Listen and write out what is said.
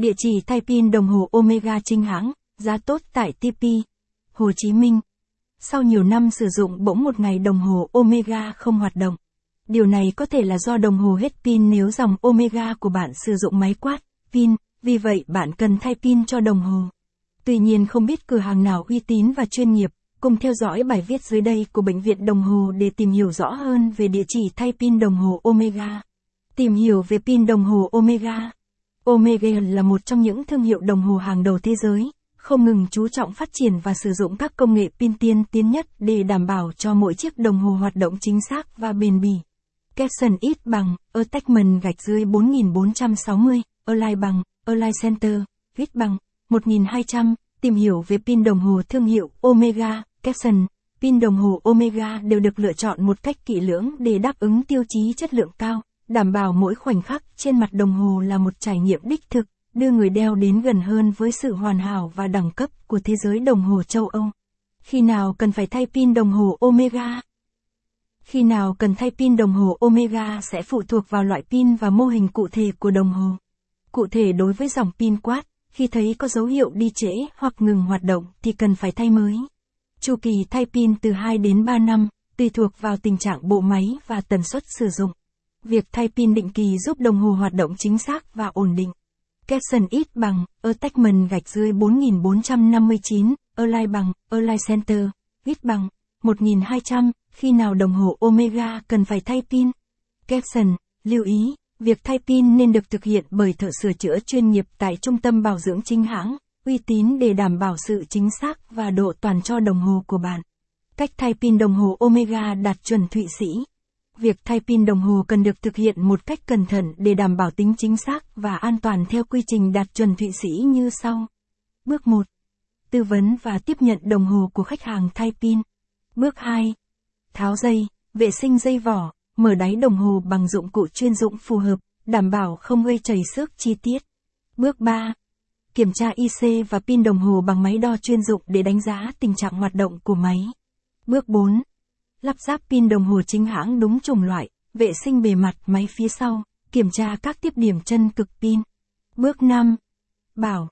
Địa chỉ thay pin đồng hồ Omega chính hãng, giá tốt tại TP, Hồ Chí Minh. Sau nhiều năm sử dụng bỗng một ngày đồng hồ Omega không hoạt động. Điều này có thể là do đồng hồ hết pin nếu dòng Omega của bạn sử dụng máy quát, pin, vì vậy bạn cần thay pin cho đồng hồ. Tuy nhiên không biết cửa hàng nào uy tín và chuyên nghiệp, cùng theo dõi bài viết dưới đây của Bệnh viện Đồng Hồ để tìm hiểu rõ hơn về địa chỉ thay pin đồng hồ Omega. Tìm hiểu về pin đồng hồ Omega. Omega là một trong những thương hiệu đồng hồ hàng đầu thế giới, không ngừng chú trọng phát triển và sử dụng các công nghệ pin tiên tiến nhất để đảm bảo cho mỗi chiếc đồng hồ hoạt động chính xác và bền bỉ. Capson ít bằng, attachment gạch dưới 4460, Align bằng, Align Center, viết bằng, 1200, tìm hiểu về pin đồng hồ thương hiệu Omega, Capson. Pin đồng hồ Omega đều được lựa chọn một cách kỹ lưỡng để đáp ứng tiêu chí chất lượng cao, đảm bảo mỗi khoảnh khắc trên mặt đồng hồ là một trải nghiệm đích thực, đưa người đeo đến gần hơn với sự hoàn hảo và đẳng cấp của thế giới đồng hồ châu Âu. Khi nào cần phải thay pin đồng hồ Omega? Khi nào cần thay pin đồng hồ Omega sẽ phụ thuộc vào loại pin và mô hình cụ thể của đồng hồ. Cụ thể đối với dòng pin quát, khi thấy có dấu hiệu đi trễ hoặc ngừng hoạt động thì cần phải thay mới. Chu kỳ thay pin từ 2 đến 3 năm, tùy thuộc vào tình trạng bộ máy và tần suất sử dụng. Việc thay pin định kỳ giúp đồng hồ hoạt động chính xác và ổn định. Capson ít bằng, attachment gạch dưới 4459, Align bằng, Align Center, ít bằng, 1200, khi nào đồng hồ Omega cần phải thay pin. Capson, lưu ý, việc thay pin nên được thực hiện bởi thợ sửa chữa chuyên nghiệp tại trung tâm bảo dưỡng chính hãng, uy tín để đảm bảo sự chính xác và độ toàn cho đồng hồ của bạn. Cách thay pin đồng hồ Omega đạt chuẩn Thụy Sĩ. Việc thay pin đồng hồ cần được thực hiện một cách cẩn thận để đảm bảo tính chính xác và an toàn theo quy trình đạt chuẩn Thụy Sĩ như sau. Bước 1. Tư vấn và tiếp nhận đồng hồ của khách hàng thay pin. Bước 2. Tháo dây, vệ sinh dây vỏ, mở đáy đồng hồ bằng dụng cụ chuyên dụng phù hợp, đảm bảo không gây chảy xước chi tiết. Bước 3. Kiểm tra IC và pin đồng hồ bằng máy đo chuyên dụng để đánh giá tình trạng hoạt động của máy. Bước 4. Lắp ráp pin đồng hồ chính hãng đúng chủng loại, vệ sinh bề mặt máy phía sau, kiểm tra các tiếp điểm chân cực pin. Bước 5. Bảo,